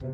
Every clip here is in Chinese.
Hello，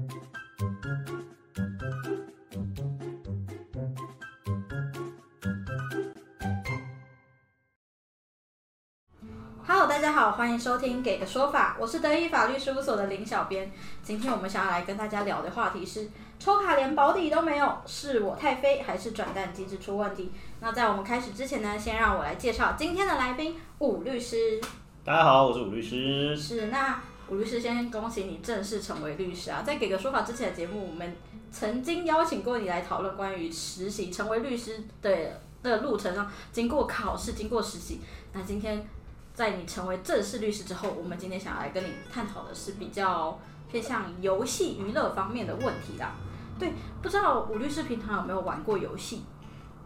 大家好，欢迎收听《给个说法》，我是德意法律事务所的林小编。今天我们想要来跟大家聊的话题是：抽卡连保底都没有，是我太飞还是转蛋机制出问题？那在我们开始之前呢，先让我来介绍今天的来宾武律师。大家好，我是武律师。是，那吴律师先恭喜你正式成为律师啊！在给个说法之前的节目，我们曾经邀请过你来讨论关于实习成为律师的的路程上，经过考试，经过实习。那今天在你成为正式律师之后，我们今天想要来跟你探讨的是比较偏向游戏娱乐方面的问题啦。对，不知道吴律师平常有没有玩过游戏？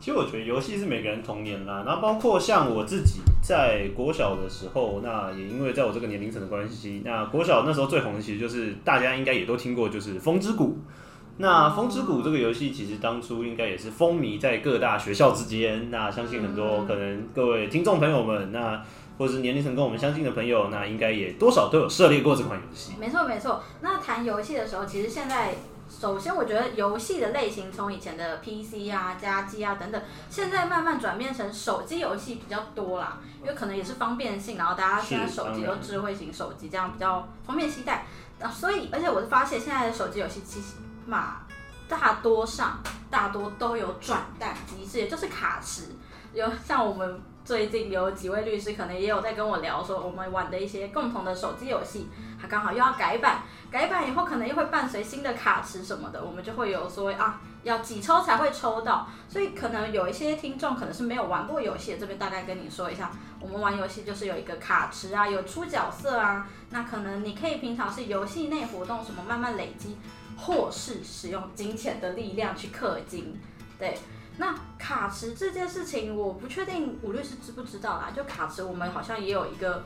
其实我觉得游戏是每个人童年啦，然后包括像我自己在国小的时候，那也因为在我这个年龄层的关系，那国小那时候最红的其实就是大家应该也都听过，就是《风之谷》。那《风之谷》这个游戏其实当初应该也是风靡在各大学校之间，那相信很多可能各位听众朋友们，那或者是年龄层跟我们相近的朋友，那应该也多少都有涉猎过这款游戏。没错没错。那谈游戏的时候，其实现在首先我觉得游戏的类型从以前的 PC 啊、家机啊等等，现在慢慢转变成手机游戏比较多啦，因为可能也是方便性，然后大家现在手机都智慧型手机，这样比较方便携带。啊，所以而且我是发现现在的手机游戏其实嘛，大多上大多都有转蛋机制，也就是卡池。有像我们最近有几位律师可能也有在跟我聊说，我们玩的一些共同的手机游戏，它刚好又要改版，改版以后可能又会伴随新的卡池什么的，我们就会有说啊，要几抽才会抽到，所以可能有一些听众可能是没有玩过游戏，这边大概跟你说一下，我们玩游戏就是有一个卡池啊，有出角色啊，那可能你可以平常是游戏内活动什么慢慢累积，或是使用金钱的力量去氪金，对。那卡池这件事情，我不确定武律师知不知道啦。就卡池，我们好像也有一个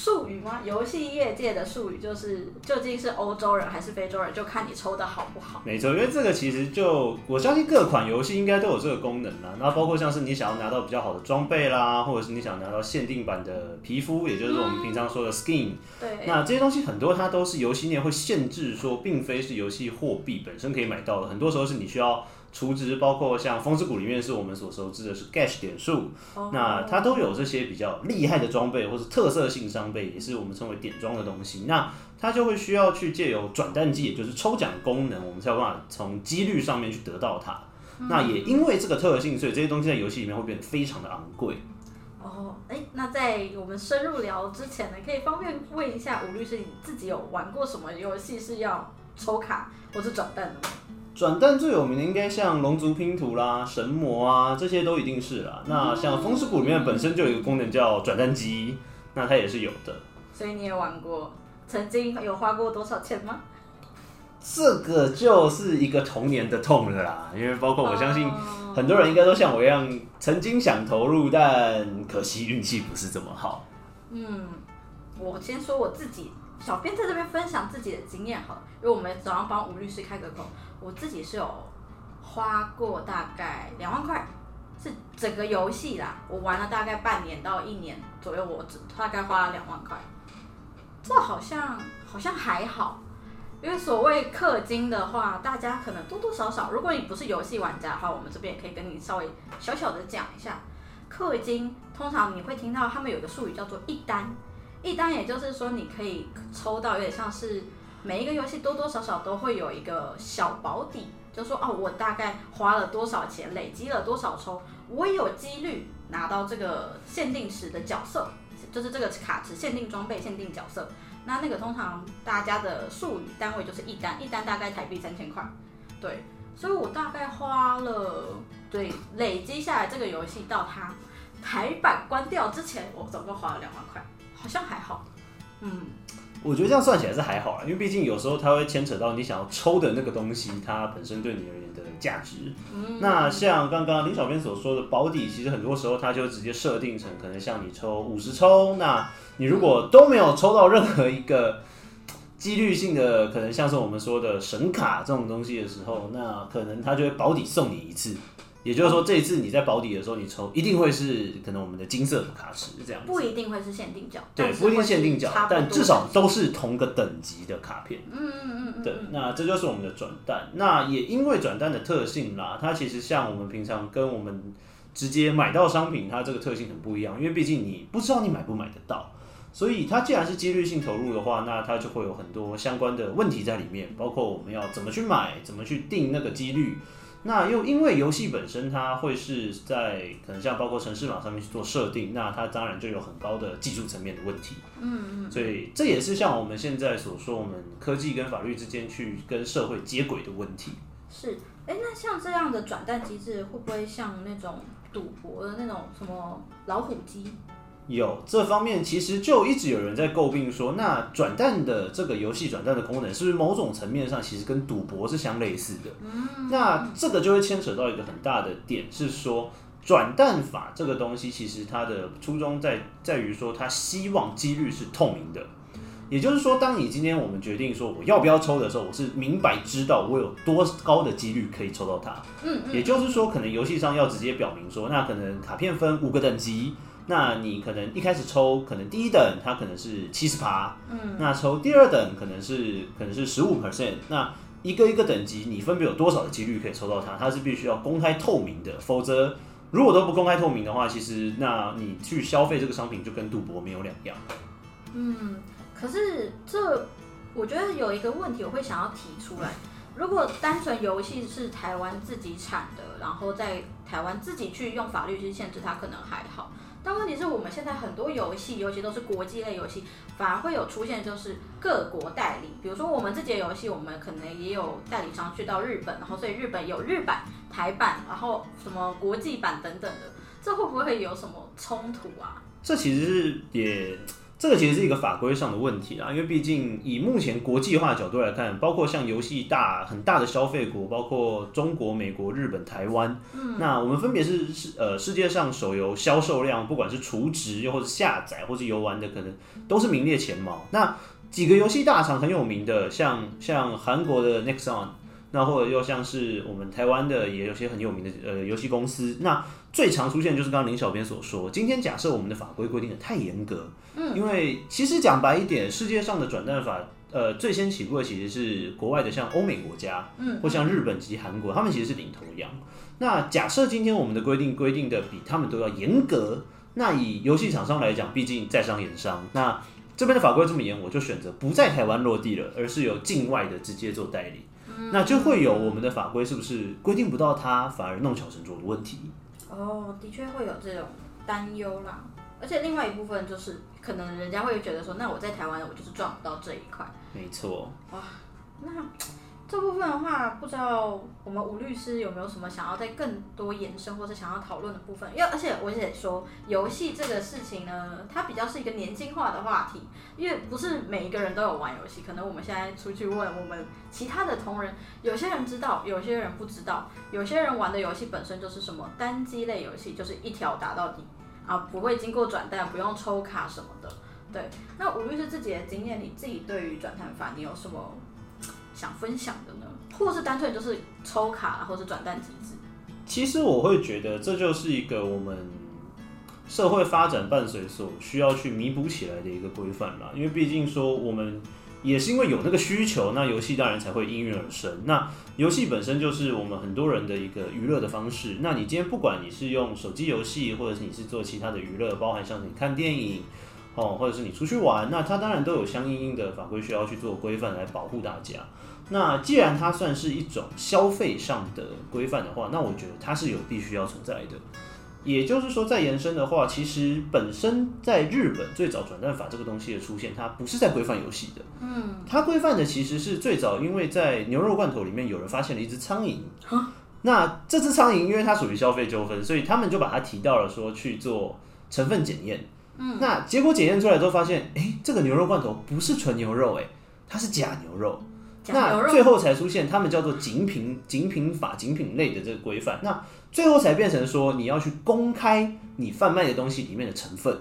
术语吗？游戏业界的术语就是，究竟是欧洲人还是非洲人，就看你抽的好不好。没错，因为这个其实就我相信各款游戏应该都有这个功能啦。那包括像是你想要拿到比较好的装备啦，或者是你想拿到限定版的皮肤，也就是我们平常说的 skin。对，那这些东西很多它都是游戏内会限制说，并非是游戏货币本身可以买到的，很多时候是你需要。储值包括像《风之谷》里面是我们所熟知的是 Gash 点数，那它都有这些比较厉害的装备或是特色性装备，也是我们称为点装的东西。那它就会需要去借由转蛋机，也就是抽奖功能，我们才有办法从几率上面去得到它。那也因为这个特性，所以这些东西在游戏里面会变得非常的昂贵。哦，哎，那在我们深入聊之前呢，可以方便问一下吴律师，你自己有玩过什么游戏是要抽卡或是转蛋的吗？转蛋最有名的应该像龙族拼图啦、神魔啊，这些都一定是啦。那像风之谷里面本身就有一个功能叫转蛋机，那它也是有的。所以你也玩过，曾经有花过多少钱吗？这个就是一个童年的痛了啦，因为包括我相信很多人应该都像我一样，曾经想投入，但可惜运气不是这么好。嗯，我先说我自己，小编在这边分享自己的经验好了，因为我们早上帮吴律师开个口。我自己是有花过大概两万块，是整个游戏啦，我玩了大概半年到一年左右，我只大概花了两万块。这好像好像还好，因为所谓氪金的话，大家可能多多少少，如果你不是游戏玩家的话，我们这边也可以跟你稍微小小的讲一下，氪金通常你会听到他们有个术语叫做一单，一单也就是说你可以抽到有点像是。每一个游戏多多少少都会有一个小保底，就说哦，我大概花了多少钱，累积了多少抽，我有几率拿到这个限定时的角色，就是这个卡池限定装备、限定角色。那那个通常大家的术语单位就是一单，一单大概台币三千块。对，所以我大概花了，对，累积下来这个游戏到它台版关掉之前，我总共花了两万块，好像还好，嗯。我觉得这样算起来是还好啦，因为毕竟有时候它会牵扯到你想要抽的那个东西，它本身对你而言的价值。那像刚刚林小编所说的保底，其实很多时候它就直接设定成可能像你抽五十抽，那你如果都没有抽到任何一个几率性的，可能像是我们说的神卡这种东西的时候，那可能它就会保底送你一次。也就是说，这一次你在保底的时候，你抽一定会是可能我们的金色卡池这样子。不一定会是限定角，对，不一定限定角差，不多但至少都是同个等级的卡片。嗯嗯嗯嗯，对，那这就是我们的转蛋。那也因为转蛋的特性啦，它其实像我们平常跟我们直接买到商品，它这个特性很不一样。因为毕竟你不知道你买不买得到，所以它既然是几率性投入的话，那它就会有很多相关的问题在里面，包括我们要怎么去买，怎么去定那个几率。那又因为游戏本身它会是在可能像包括城市码上面去做设定，那它当然就有很高的技术层面的问题。嗯嗯，所以这也是像我们现在所说，我们科技跟法律之间去跟社会接轨的问题。是，哎，那像这样的转蛋机制，会不会像那种赌博的那种什么老虎机？有这方面，其实就一直有人在诟病说，那转蛋的这个游戏转蛋的功能，是不是某种层面上其实跟赌博是相类似的？那这个就会牵扯到一个很大的点，是说转蛋法这个东西，其实它的初衷在在于说，它希望几率是透明的。也就是说，当你今天我们决定说我要不要抽的时候，我是明白知道我有多高的几率可以抽到它。嗯也就是说，可能游戏上要直接表明说，那可能卡片分五个等级，那你可能一开始抽，可能第一等它可能是七十趴，嗯，那抽第二等可能是可能是十五 percent，那一个一个等级你分别有多少的几率可以抽到它，它是必须要公开透明的，否则如果都不公开透明的话，其实那你去消费这个商品就跟赌博没有两样。嗯，可是这我觉得有一个问题，我会想要提出来。如果单纯游戏是台湾自己产的，然后在台湾自己去用法律去限制它，可能还好。但问题是我们现在很多游戏，尤其都是国际类游戏，反而会有出现就是各国代理。比如说我们这节游戏，我们可能也有代理商去到日本，然后所以日本有日版、台版，然后什么国际版等等的，这会不会有什么冲突啊？这其实是也，这个其实是一个法规上的问题啦，因为毕竟以目前国际化的角度来看，包括像游戏大很大的消费国，包括中国、美国、日本、台湾，嗯，那我们分别是是呃世界上手游销售量，不管是储值又或者下载或是游玩的，可能都是名列前茅。那几个游戏大厂很有名的，像像韩国的 Nexon，那或者又像是我们台湾的也有些很有名的呃游戏公司，那最常出现就是刚刚林小编所说，今天假设我们的法规规定的太严格，嗯，因为其实讲白一点，世界上的转蛋法，呃，最先起步的其实是国外的，像欧美国家，嗯，或像日本及韩国，他们其实是领头羊。那假设今天我们的规定规定的比他们都要严格，那以游戏厂商来讲，毕竟在商言商，那这边的法规这么严，我就选择不在台湾落地了，而是由境外的直接做代理，那就会有我们的法规是不是规定不到它，反而弄巧成拙的问题。哦，的确会有这种担忧啦。而且另外一部分就是，可能人家会觉得说，那我在台湾，我就是赚不到这一块。没错，哇那这部分的话，不知道我们吴律师有没有什么想要再更多延伸，或者想要讨论的部分？因为而且我也说，游戏这个事情呢，它比较是一个年轻化的话题，因为不是每一个人都有玩游戏。可能我们现在出去问我们其他的同仁，有些人知道，有些人不知道，有些人玩的游戏本身就是什么单机类游戏，就是一条打到底啊，不会经过转蛋，不用抽卡什么的。对，那吴律师自己的经验，你自己对于转蛋法，你有什么想分享的呢？或是单纯就是抽卡，或是转蛋机制？其实我会觉得这就是一个我们社会发展伴随所需要去弥补起来的一个规范啦。因为毕竟说我们也是因为有那个需求，那游戏当然才会应运而生。那游戏本身就是我们很多人的一个娱乐的方式。那你今天不管你是用手机游戏，或者是你是做其他的娱乐，包含像你看电影。哦，或者是你出去玩，那它当然都有相应应的法规需要去做规范来保护大家。那既然它算是一种消费上的规范的话，那我觉得它是有必须要存在的。也就是说，再延伸的话，其实本身在日本最早转蛋法这个东西的出现，它不是在规范游戏的，嗯，它规范的其实是最早因为在牛肉罐头里面有人发现了一只苍蝇，那这只苍蝇因为它属于消费纠纷，所以他们就把它提到了说去做成分检验。嗯，那结果检验出来之后发现，哎，这个牛肉罐头不是纯牛肉，哎，它是假牛肉。那最后才出现他们叫做精品精品法精品类的这个规范。那最后才变成说你要去公开你贩卖的东西里面的成分，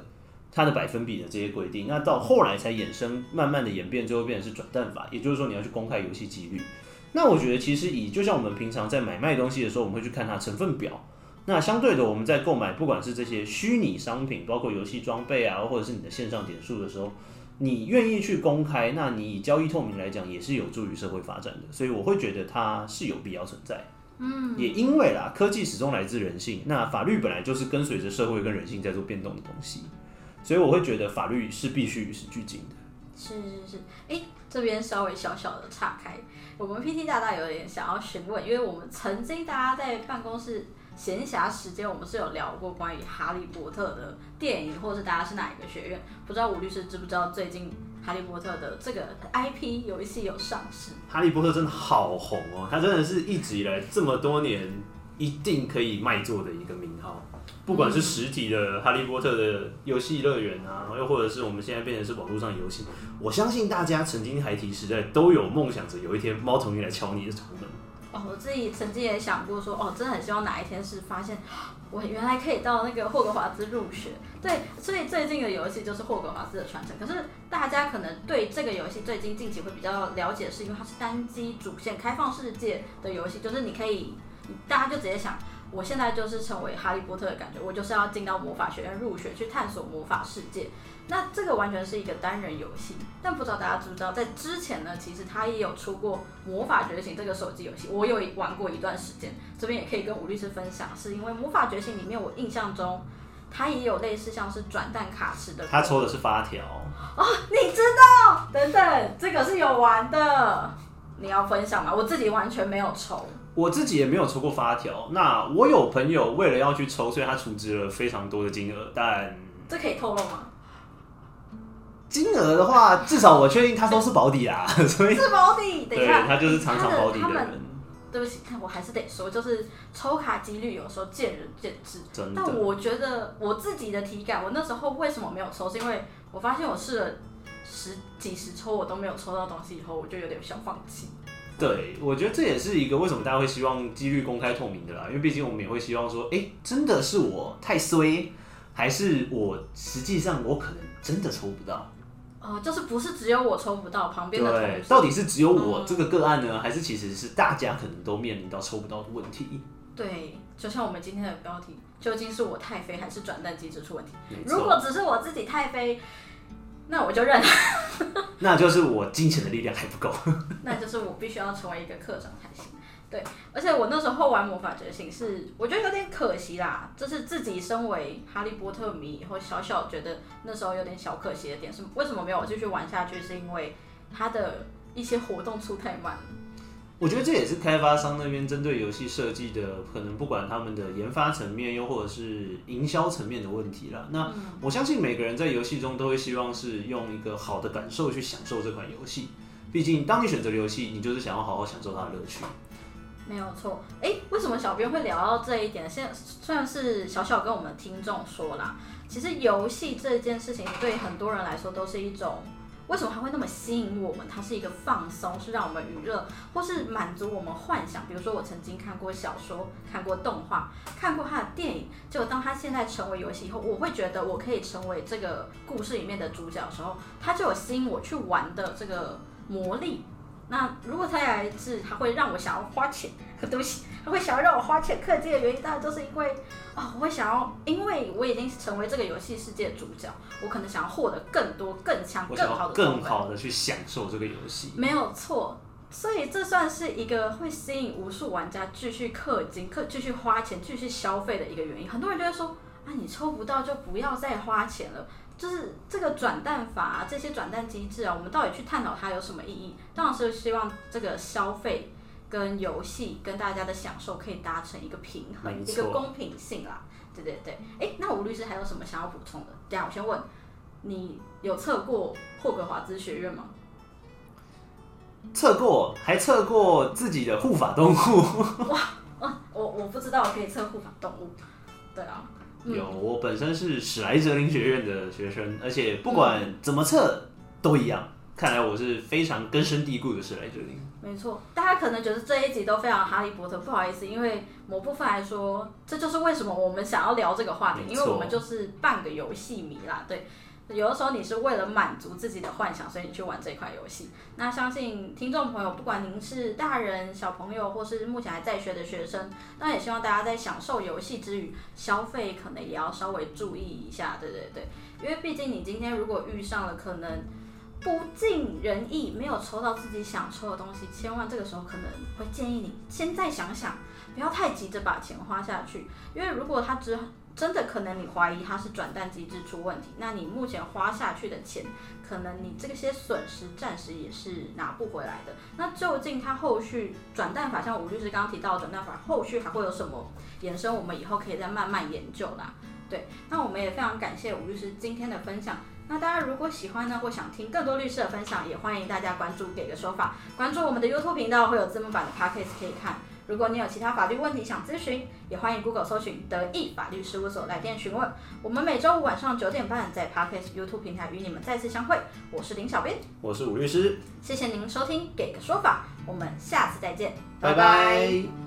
它的百分比的这些规定。那到后来才衍生，慢慢的演变，最后变成是转蛋法，也就是说你要去公开游戏几率。那我觉得其实以就像我们平常在买卖东西的时候，我们会去看它成分表。那相对的，我们在购买不管是这些虚拟商品，包括游戏装备啊，或者是你的线上点数的时候，你愿意去公开，那你以交易透明来讲，也是有助于社会发展的。所以我会觉得它是有必要存在。嗯，也因为啦，科技始终来自人性，那法律本来就是跟随着社会跟人性在做变动的东西，所以我会觉得法律是必须与时俱进的。是是是，哎，这边稍微小小的岔开，我们 PT 大大有点想要询问，因为我们曾经大家在办公室闲暇时间，我们是有聊过关于哈利波特的电影，或者是大家是哪一个学院？不知道吴律师知不知道最近？哈利波特的这个 IP 游戏有上市。哈利波特真的好红哦，它真的是一直以来这么多年一定可以卖座的一个名号。不管是实体的哈利波特的游戏乐园啊，又或者是我们现在变成是网络上游戏，我相信大家曾经孩提时代都有梦想着有一天猫头鹰来敲你的窗门。哦，我自己曾经也想过说，哦，真的很希望哪一天是发现。我原来可以到那个霍格华兹入学，对，所以最近的游戏就是霍格华兹的传承。可是大家可能对这个游戏最近近期会比较了解，是因为它是单机主线开放世界的游戏，就是你可以，大家就直接想。我现在就是成为哈利波特的感觉，我就是要进到魔法学院入学，去探索魔法世界。那这个完全是一个单人游戏，但不知道大家知不知道，在之前呢，其实它也有出过《魔法觉醒》这个手机游戏，我有玩过一段时间。这边也可以跟吴律师分享，是因为《魔法觉醒》里面我印象中，它也有类似像是转蛋卡池的。他抽的是发条哦，你知道？等等，这个是有玩的，你要分享吗？我自己完全没有抽。我自己也没有抽过发条，那我有朋友为了要去抽，所以他储值了非常多的金额，但这可以透露吗？金额的话，至少我确定他都是保底啊，所以是保底。等一下，他就是常常保底的人。对不起，我还是得说，就是抽卡几率有时候见仁见智。真的。但我觉得我自己的体感，我那时候为什么没有抽？是因为我发现我试了十几十抽，我都没有抽到东西，以后我就有点想放弃。对，我觉得这也是一个为什么大家会希望几率公开透明的啦，因为毕竟我们也会希望说，哎，真的是我太衰，还是我实际上我可能真的抽不到？哦，就是不是只有我抽不到，旁边的对，到底是只有我这个个案呢，还是其实是大家可能都面临到抽不到的问题？对，就像我们今天的标题，究竟是我太飞，还是转蛋机制出问题？如果只是我自己太飞。那我就认，那就是我金钱的力量还不够，那就是我必须要成为一个课长才行。对，而且我那时候玩魔法觉醒是，我觉得有点可惜啦。就是自己身为哈利波特迷以后，小小觉得那时候有点小可惜的点是，为什么没有继续玩下去？是因为它的一些活动出太慢。我觉得这也是开发商那边针对游戏设计的，可能不管他们的研发层面，又或者是营销层面的问题了。那我相信每个人在游戏中都会希望是用一个好的感受去享受这款游戏。毕竟，当你选择游戏，你就是想要好好享受它的乐趣。没有错。哎，为什么小编会聊到这一点？现虽然是小小跟我们听众说啦，其实游戏这件事情对很多人来说都是一种。为什么它会那么吸引我们？它是一个放松，是让我们娱乐，或是满足我们幻想。比如说，我曾经看过小说，看过动画，看过它的电影。就当它现在成为游戏以后，我会觉得我可以成为这个故事里面的主角的时候，它就有吸引我去玩的这个魔力。那如果它来自它会让我想要花钱，对不起，会想要让我花钱氪金的原因，当然就是因为啊，我会想要，因为我已经成为这个游戏世界的主角，我可能想要获得更多、更强、更好的、更好的去享受这个游戏。没有错，所以这算是一个会吸引无数玩家继续氪金、氪继续花钱、继续消费的一个原因。很多人就会说啊，你抽不到就不要再花钱了。就是这个转蛋法，啊这些转蛋机制啊，我们到底去探讨它有什么意义？当然是希望这个消费跟游戏跟大家的享受可以达成一个平衡，一个公平性啦。对对对，哎，那吴律师还有什么想要补充的？等下我先问，你有测过霍格华兹学院吗？测过，还测过自己的护法动物。哇，我我不知道可以测护法动物。对啊。有，我本身是史莱哲林学院的学生，而且不管怎么测都一样。看来我是非常根深蒂固的史莱哲林。没错，大家可能觉得这一集都非常哈利波特，不好意思，因为某部分来说，这就是为什么我们想要聊这个话题，因为我们就是半个游戏迷啦。对，有的时候你是为了满足自己的幻想，所以你去玩这款游戏。那相信听众朋友，不管您是大人、小朋友，或是目前还在学的学生，那也希望大家在享受游戏之余，消费可能也要稍微注意一下，对对对。因为毕竟你今天如果遇上了可能不尽人意，没有抽到自己想抽的东西，千万这个时候可能会建议你先再想想，不要太急着把钱花下去。因为如果他只真的可能你怀疑它是转蛋机制出问题，那你目前花下去的钱，可能你这些损失暂时也是拿不回来的。那究竟它后续转蛋法，像吴律师刚刚提到转蛋法，后续还会有什么延伸？我们以后可以再慢慢研究啦。对，那我们也非常感谢吴律师今天的分享。那大家如果喜欢呢，或想听更多律师的分享，也欢迎大家关注给个说法，关注我们的 YouTube 频道，会有字幕版的 Podcast 可以看。如果你有其他法律问题想咨询，也欢迎 Google 搜寻德意法律事务所来电询问。我们每周五晚上九点半在 Podcast YouTube 平台与你们再次相会。我是林小编，我是吴律师，谢谢您收听给个说法，我们下次再见，拜拜。